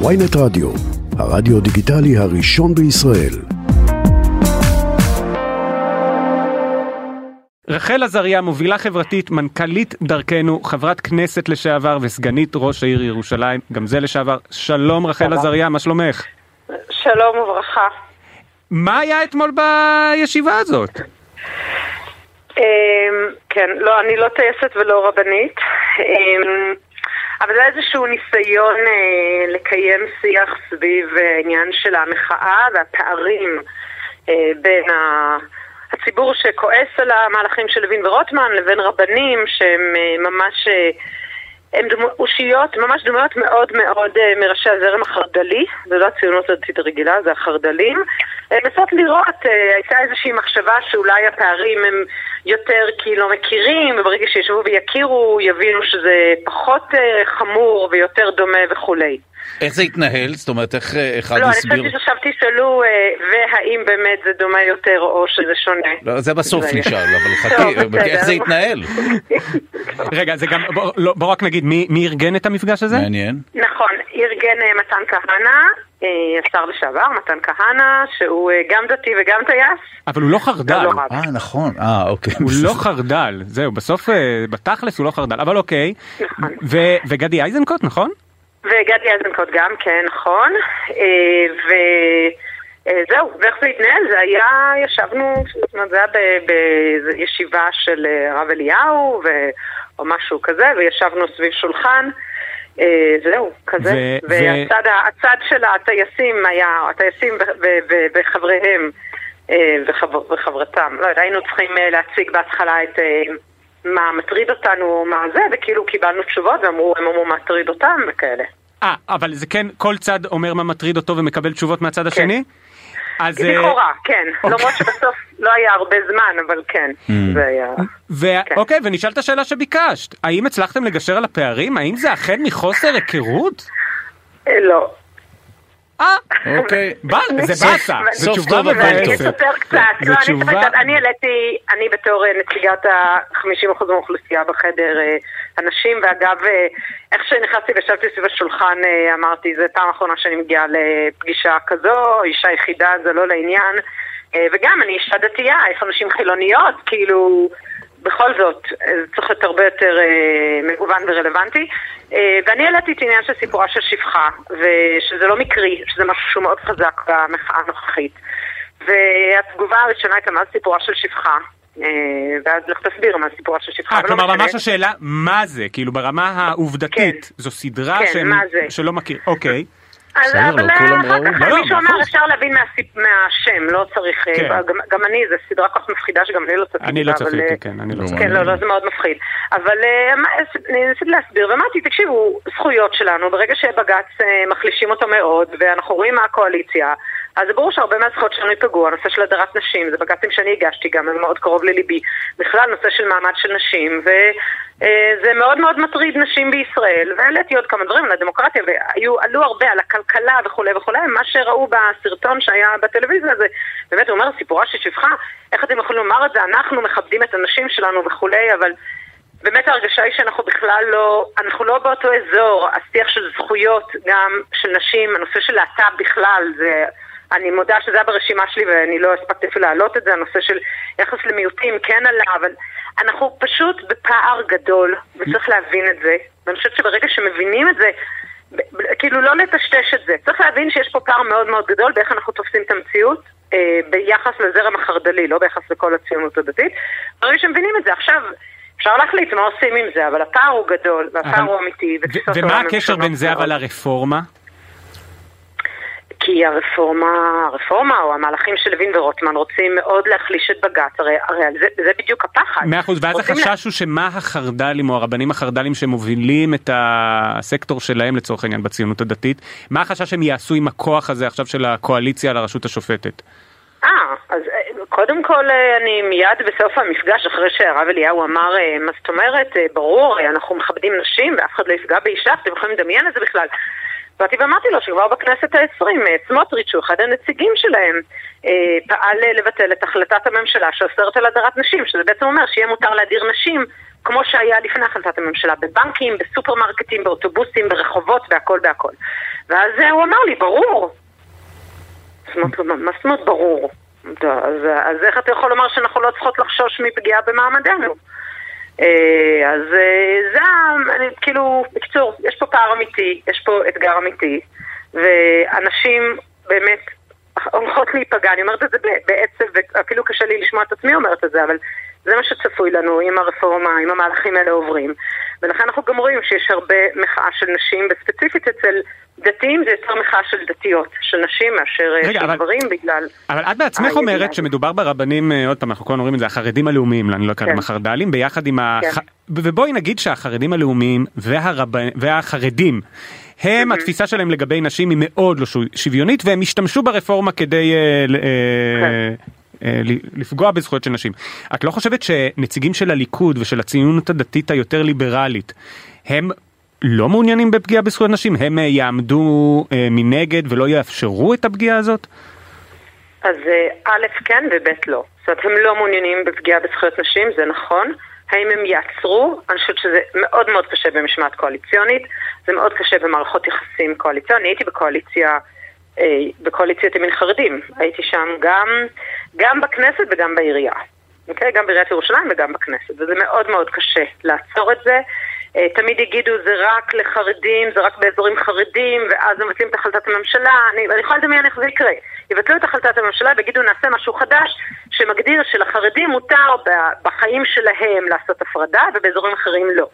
ויינט רדיו, הרדיו דיגיטלי הראשון בישראל. רחל עזריה, מובילה חברתית, מנכ"לית דרכנו, חברת כנסת לשעבר וסגנית ראש העיר ירושלים, גם זה לשעבר. שלום רחל עזריה, מה שלומך? שלום וברכה. מה היה אתמול בישיבה הזאת? אמ, כן, לא, אני לא טייסת ולא רבנית, אמ, אבל זה איזשהו ניסיון אה, לקיים שיח סביב העניין של המחאה והפערים אה, בין הציבור שכועס על המהלכים של לוין ורוטמן לבין רבנים שהם אה, ממש... הם אושיות, ממש דמויות מאוד מאוד מראשי הזרם החרד"לי, זה לא הציונות הדתית הרגילה, זה החרד"לים. לנסות לראות, הייתה איזושהי מחשבה שאולי הפערים הם יותר כי לא מכירים, וברגע שישבו ויכירו, יבינו שזה פחות uh, חמור ויותר דומה וכולי. איך זה התנהל? זאת אומרת, איך אה, אחד לא, הסביר? לא, אני חושבת שעכשיו תשאלו, והאם באמת זה דומה יותר או שזה שונה. לא, זה בסוף נשאל, אבל חכי, איך זה התנהל? רגע, זה גם, בוא, לא, בוא רק נגיד, מי, מי ארגן את המפגש הזה? מעניין. נכון, ארגן מתן כהנא, השר לשעבר, מתן כהנא, שהוא גם דתי וגם טייס. אבל הוא לא חרד"ל. לא אה, נכון, אה, אוקיי. הוא לא חרד"ל, זהו, בסוף, בתכלס הוא לא חרד"ל, אבל אוקיי. נכון. וגדי איזנקוט, נכון? וגדי איזנקוט גם, כן, נכון. וזהו, ואיך זה התנהל? זה היה, ישבנו, זאת אומרת, זה היה בישיבה של הרב אליהו, או משהו כזה, וישבנו סביב שולחן. אה, זהו, כזה. והצד של הטייסים היה, הטייסים וחבריהם אה, וחברתם. לא יודע, היינו צריכים אה, להציג בהתחלה את מה מטריד אותנו, מה זה, וכאילו קיבלנו תשובות ואמרו, הם אמרו מה מטריד אותם וכאלה. אה, אבל זה כן, כל צד אומר מה מטריד אותו ומקבל תשובות מהצד השני? אז... לכאורה, כן. למרות שבסוף לא היה הרבה זמן, אבל כן, זה היה... כן. אוקיי, ונשאל את השאלה שביקשת. האם הצלחתם לגשר על הפערים? האם זה אכן מחוסר היכרות? לא. אה, אוקיי. זה באסה, זו תשובה מבאסת. אני אספר קצת. אני העליתי, אני בתור נציגת ה-50% מהאוכלוסייה בחדר הנשים, ואגב, איך שנכנסתי וישבתי סביב השולחן, אמרתי, זו פעם אחרונה שאני מגיעה לפגישה כזו, אישה יחידה, זה לא לעניין. וגם, אני אישה דתייה, יש אנשים חילוניות, כאילו... בכל זאת, זה צריך להיות הרבה יותר אה, מגוון ורלוונטי. אה, ואני העליתי את העניין של סיפורה של שפחה, ושזה לא מקרי, שזה משהו שהוא מאוד חזק במחאה הנוכחית. והתגובה הראשונה הייתה מה סיפורה של שפחה. אה, ואז לך תסביר מה סיפורה של שפחה. אה, כלומר ממש השאלה, מה זה? כאילו ברמה העובדתית, כן. זו סדרה כן? שלא מכיר, אוקיי. אבל לא אחר. כך לא, לא, מישהו אמר אחוז. אפשר להבין מהשם, לא צריך, כן. אה, גם- גם אני, זו סדרה כל כך מפחידה שגם אני לא צפיתי אני לא צפיתי, אה, כן, אני לא לא, צפיתי. כן, לא, לא, זה מאוד מפחיד. אבל אה, ניסיתי להסביר, ואמרתי, תקשיבו, זכויות שלנו, ברגע שבג"ץ אה, מחלישים אותו מאוד, ואנחנו רואים מה הקואליציה, אז ברור שהרבה מהזכויות שלנו ייפגעו, הנושא של הדרת נשים, זה בג"צים שאני הגשתי גם, הם מאוד קרוב לליבי. בכלל, נושא של מעמד של נשים, וזה מאוד מאוד מטריד נשים בישראל, והעליתי עוד כמה דברים על הדמוקרטיה, ועלו הרבה על הכלכלה וכולי וכולי, מה שראו בסרטון שהיה בטלוויזיה זה, באמת, הוא אומר, סיפורה של שפחה, איך אתם יכולים לומר את זה, אנחנו מכבדים את הנשים שלנו וכולי, אבל... באמת ההרגשה היא שאנחנו בכלל לא, אנחנו לא באותו אזור, השיח של זכויות גם של נשים, הנושא של להט"ב בכלל, זה, אני מודה שזה היה ברשימה שלי ואני לא הספקתי אפילו להעלות את זה, הנושא של יחס למיעוטים כן עלה, אבל אנחנו פשוט בפער גדול, וצריך להבין את זה, ואני חושבת שברגע שמבינים את זה, כאילו לא לטשטש את זה, צריך להבין שיש פה פער מאוד מאוד גדול באיך אנחנו תופסים את המציאות. אה, ביחס לזרם החרד"לי, לא ביחס לכל הציונות הדתית. ברגע שמבינים את זה, עכשיו אפשר להחליט מה עושים עם זה, אבל הפער הוא גדול, והפער אבל- הוא אמיתי, ומה הקשר בין זה. אבל לרפורמה? כי הרפורמה, הרפורמה או המהלכים של לוין ורוטמן רוצים מאוד להחליש את בג"ץ, הרי, הרי זה, זה בדיוק הפחד. מאה אחוז, ואז החשש הוא שמה החרד"לים או הרבנים החרד"לים שמובילים את הסקטור שלהם לצורך העניין בציונות הדתית, מה החשש שהם יעשו עם הכוח הזה עכשיו של הקואליציה לרשות השופטת? אה, אז אה, קודם כל אה, אני מיד בסוף המפגש, אחרי שהרב אליהו אמר, אה, מה זאת אומרת, ברור, אנחנו מכבדים נשים ואף אחד לא יפגע באישה, אתם יכולים לדמיין את זה בכלל. באתי ואמרתי לו שכבר בכנסת העשרים, אה, סמוטריץ', שהוא אחד הנציגים שלהם, אה, פעל אה, לבטל את החלטת הממשלה שאוסרת על הדרת נשים, שזה בעצם אומר שיהיה מותר להדיר נשים כמו שהיה לפני החלטת הממשלה, בבנקים, בסופרמרקטים, באוטובוסים, ברחובות, בהכל בהכל. ואז הוא אמר לי, ברור. מה זאת אומרת ברור? אז איך אתה יכול לומר שאנחנו לא צריכות לחשוש מפגיעה במעמדנו? אז זה, כאילו, בקיצור, יש פה פער אמיתי, יש פה אתגר אמיתי, ואנשים באמת הולכות להיפגע, אני אומרת את זה בעצב, ואפילו קשה לי לשמוע את עצמי אומרת את זה, אבל זה מה שצפוי לנו עם הרפורמה, עם המהלכים האלה עוברים. ולכן אנחנו גם רואים שיש הרבה מחאה של נשים, וספציפית אצל דתיים זה יותר מחאה של דתיות, של נשים מאשר אה, רגע, של אבל, גברים בגלל... אבל את בעצמך אומרת שמדובר ברבנים, אה, עוד פעם, אנחנו כל אומרים את זה, החרדים הלאומיים, אני לא אקרא להם כן. החרד"לים, ביחד עם ה... כן. ובואי נגיד שהחרדים הלאומיים והרב... והחרדים הם, התפיסה שלהם לגבי נשים היא מאוד לא שוויונית, והם השתמשו ברפורמה כדי uh, uh, uh, לפגוע בזכויות של נשים. את לא חושבת שנציגים של הליכוד ושל הציונות הדתית היותר ליברלית, הם לא מעוניינים בפגיעה בזכויות נשים? הם יעמדו מנגד ולא יאפשרו את הפגיעה הזאת? אז א' כן וב' לא. זאת אומרת, הם לא מעוניינים בפגיעה בזכויות נשים, זה נכון. האם הם יעצרו? אני חושבת שזה מאוד מאוד קשה במשמעת קואליציונית, זה מאוד קשה במערכות יחסים קואליציונית. הייתי בקואליציה, אה, בקואליציית ימין חרדים, הייתי שם גם, גם בכנסת וגם בעירייה. אוקיי? גם בעיריית ירושלים וגם בכנסת, וזה מאוד מאוד קשה לעצור את זה. אה, תמיד יגידו זה רק לחרדים, זה רק באזורים חרדים, ואז מבטלים את החלטת הממשלה. אני, אני יכולה לדמיין איך זה יקרה. יבטלו את החלטת הממשלה ויגידו נעשה משהו חדש שמגדיר שלחרדים מותר בחיים שלהם לעשות הפרדה ובאזורים אחרים לא.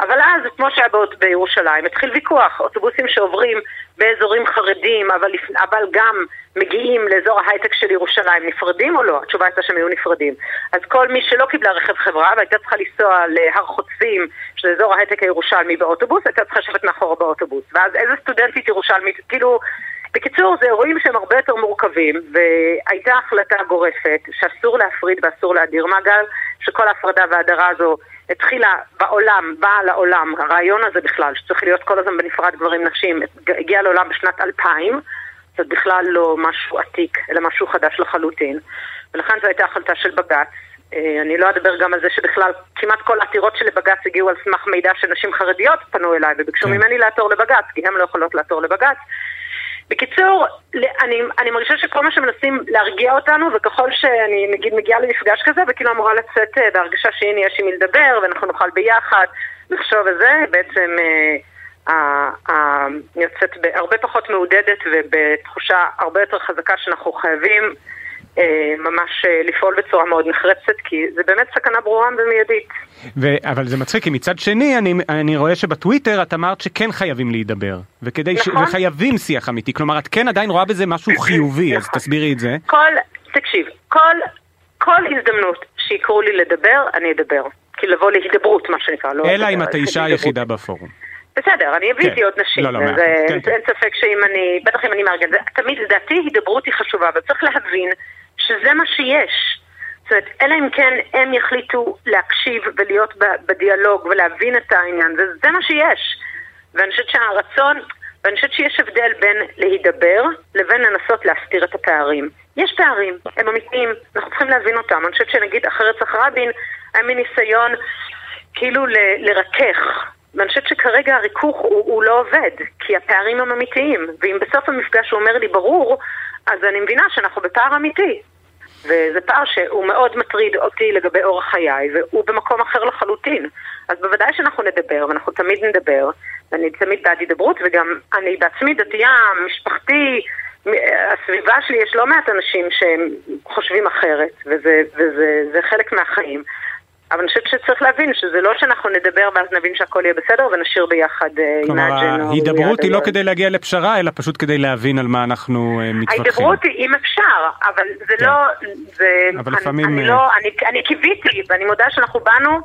אבל אז, כמו שהיה בירושלים, התחיל ויכוח, אוטובוסים שעוברים באזורים חרדים, אבל, אבל גם מגיעים לאזור ההייטק של ירושלים, נפרדים או לא? התשובה הייתה שהם היו נפרדים. אז כל מי שלא קיבלה רכב חברה והייתה צריכה לנסוע להר חוטפים, שזה אזור ההייטק הירושלמי באוטובוס, הייתה צריכה לשבת מאחורה באוטובוס. ואז איזה סטודנטית ירושלמית, כאילו... בקיצור, זה אירועים שהם הרבה יותר מורכבים, והייתה החלטה גורפת שאסור להפריד ואסור להדיר מעגל, שכל ההפרדה וההדרה הזו התחילה בעולם, באה לעולם, הרעיון הזה בכלל, שצריך להיות כל הזמן בנפרד גברים נשים, הגיע לעולם בשנת 2000, זה בכלל לא משהו עתיק, אלא משהו חדש לחלוטין. ולכן זו הייתה החלטה של בג"ץ. אה, אני לא אדבר גם על זה שבכלל כמעט כל העתירות של בג"ץ הגיעו על סמך מידע שנשים חרדיות פנו אליי וביקשו כן. ממני לעתור לבג"ץ, כי הן לא יכולות לעתור לבג"ץ. בקיצור, אני, אני מרגישה שכל מה שמנסים להרגיע אותנו, וככל שאני נגיד מגיעה למפגש כזה, וכאילו אמורה לצאת אה, בהרגשה שהנה יש עם מי לדבר, ואנחנו נוכל ביחד לחשוב על זה, בעצם אה, אני יוצאת הרבה פחות מעודדת ובתחושה הרבה יותר חזקה שאנחנו חייבים אה, ממש אה, לפעול בצורה מאוד נחרצת, כי זה באמת סכנה ברורה ומיידית. ו- אבל זה מצחיק, כי מצד שני אני, אני רואה שבטוויטר את אמרת שכן חייבים להידבר, וכדי נכון. ש- וחייבים שיח אמיתי, כלומר את כן עדיין רואה בזה משהו חיובי, אז נכון. תסבירי את זה. כל, תקשיב, כל, כל הזדמנות שיקראו לי לדבר, אני אדבר. כי לבוא להידברות, מה שנקרא. לא אלא אם את האישה היחידה בפורום. בסדר, אני אביא איתי כן. עוד נשים, לא, לא, זה, כן, כן. אין ספק שאם אני, בטח אם אני מארגן, תמיד לדעתי הידברות היא חשובה, אבל צריך להבין שזה מה שיש. זאת אומרת, אלא אם כן הם יחליטו להקשיב ולהיות בדיאלוג ולהבין את העניין, וזה מה שיש. ואני חושבת שהרצון, ואני חושבת שיש הבדל בין להידבר לבין לנסות להסתיר את הפערים. יש פערים, הם אמיתיים, אנחנו צריכים להבין אותם. אני חושבת שנגיד אחרי רצח רבין היה מין ניסיון כאילו ל- לרכך. ואני חושבת שכרגע הריכוך הוא, הוא לא עובד, כי הפערים הם אמיתיים. ואם בסוף המפגש הוא אומר לי ברור, אז אני מבינה שאנחנו בפער אמיתי. וזה פער שהוא מאוד מטריד אותי לגבי אורח חיי, והוא במקום אחר לחלוטין. אז בוודאי שאנחנו נדבר, ואנחנו תמיד נדבר, ואני תמיד בעד הידברות, וגם אני בעצמי דתייה, משפחתי, הסביבה שלי יש לא מעט אנשים שהם חושבים אחרת, וזה, וזה חלק מהחיים. אבל אני חושבת שצריך להבין שזה לא שאנחנו נדבר ואז נבין שהכל יהיה בסדר ונשאיר ביחד אה. כלומר, ההידברות היא לא כדי להגיע לפשרה, אלא פשוט כדי להבין על מה אנחנו אה, מתווכחים. ההידברות היא אם אפשר, אבל זה כן. לא... זה, אבל אני, לפעמים... אני, לא, אה, אני, אני קיוויתי, ואני מודה שאנחנו באנו,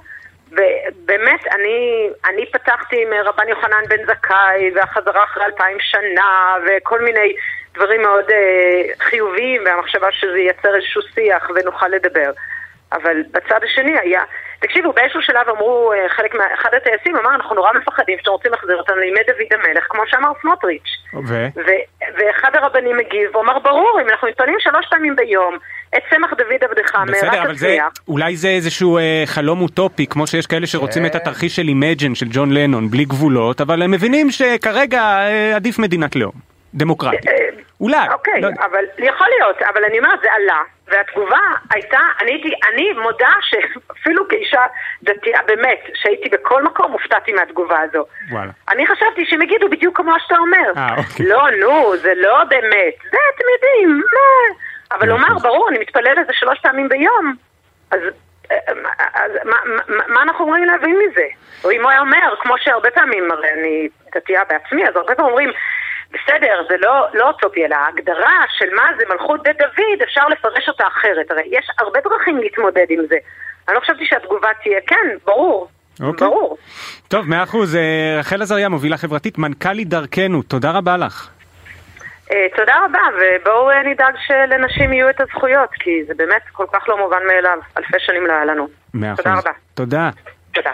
ובאמת, אני, אני פתחתי עם רבן יוחנן בן זכאי, והחזרה אחרי אלפיים שנה, וכל מיני דברים מאוד uh, חיוביים, והמחשבה שזה ייצר איזשהו שיח ונוכל לדבר. אבל בצד השני היה, תקשיבו, באיזשהו שלב אמרו, אה, חלק מה... אחד הטייסים אמר, אנחנו נורא מפחדים שאתם רוצים להחזיר אותנו לימי דוד המלך, כמו שאמר סמוטריץ'. ו? ו- ואחד הרבנים מגיב, הוא אמר, ברור, אם אנחנו מתפללים שלוש פעמים ביום, את צמח דוד עבדך, בסדר, מהרה אבל זה, תצליח. אולי זה איזשהו אה, חלום אוטופי, כמו שיש כאלה שרוצים את התרחיש של Imagine של ג'ון לנון, בלי גבולות, אבל הם מבינים שכרגע אה, עדיף מדינת לאום, דמוקרטית. אה, אולי. אוקיי, לא יודע. אבל יכול להיות, אבל אני אומרת, זה עלה, והתגובה הייתה, אני הייתי, אני מודה שאפילו כאישה דתייה, באמת, שהייתי בכל מקום, הופתעתי מהתגובה הזו. וואלה. אני חשבתי שהם יגידו בדיוק כמו שאתה אומר. אה, אוקיי. לא, נו, זה לא באמת, זה אתם יודעים, מה? אבל לומר. ברור, אני מתפלל לזה שלוש פעמים ביום, אז... אה, אז מה, מה, מה אנחנו אומרים להבין מזה? או אם הוא היה אומר, כמו שהרבה פעמים, הרי אני דתייה בעצמי, אז הרבה פעמים אומרים, בסדר, זה לא, לא אוטופי, אלא ההגדרה של מה זה מלכות בית דוד, אפשר לפרש אותה אחרת. הרי יש הרבה דרכים להתמודד עם זה. אני לא חשבתי שהתגובה תהיה, כן, ברור, אוקיי. ברור. טוב, מאה אחוז. אה, רחל עזריה, מובילה חברתית, מנכ"לית דרכנו, תודה רבה לך. אה, תודה רבה, ובואו אה, נדאג שלנשים יהיו את הזכויות, כי זה באמת כל כך לא מובן מאליו. אלפי שנים לא היה לנו. מאה אחוז. תודה רבה. תודה. תודה.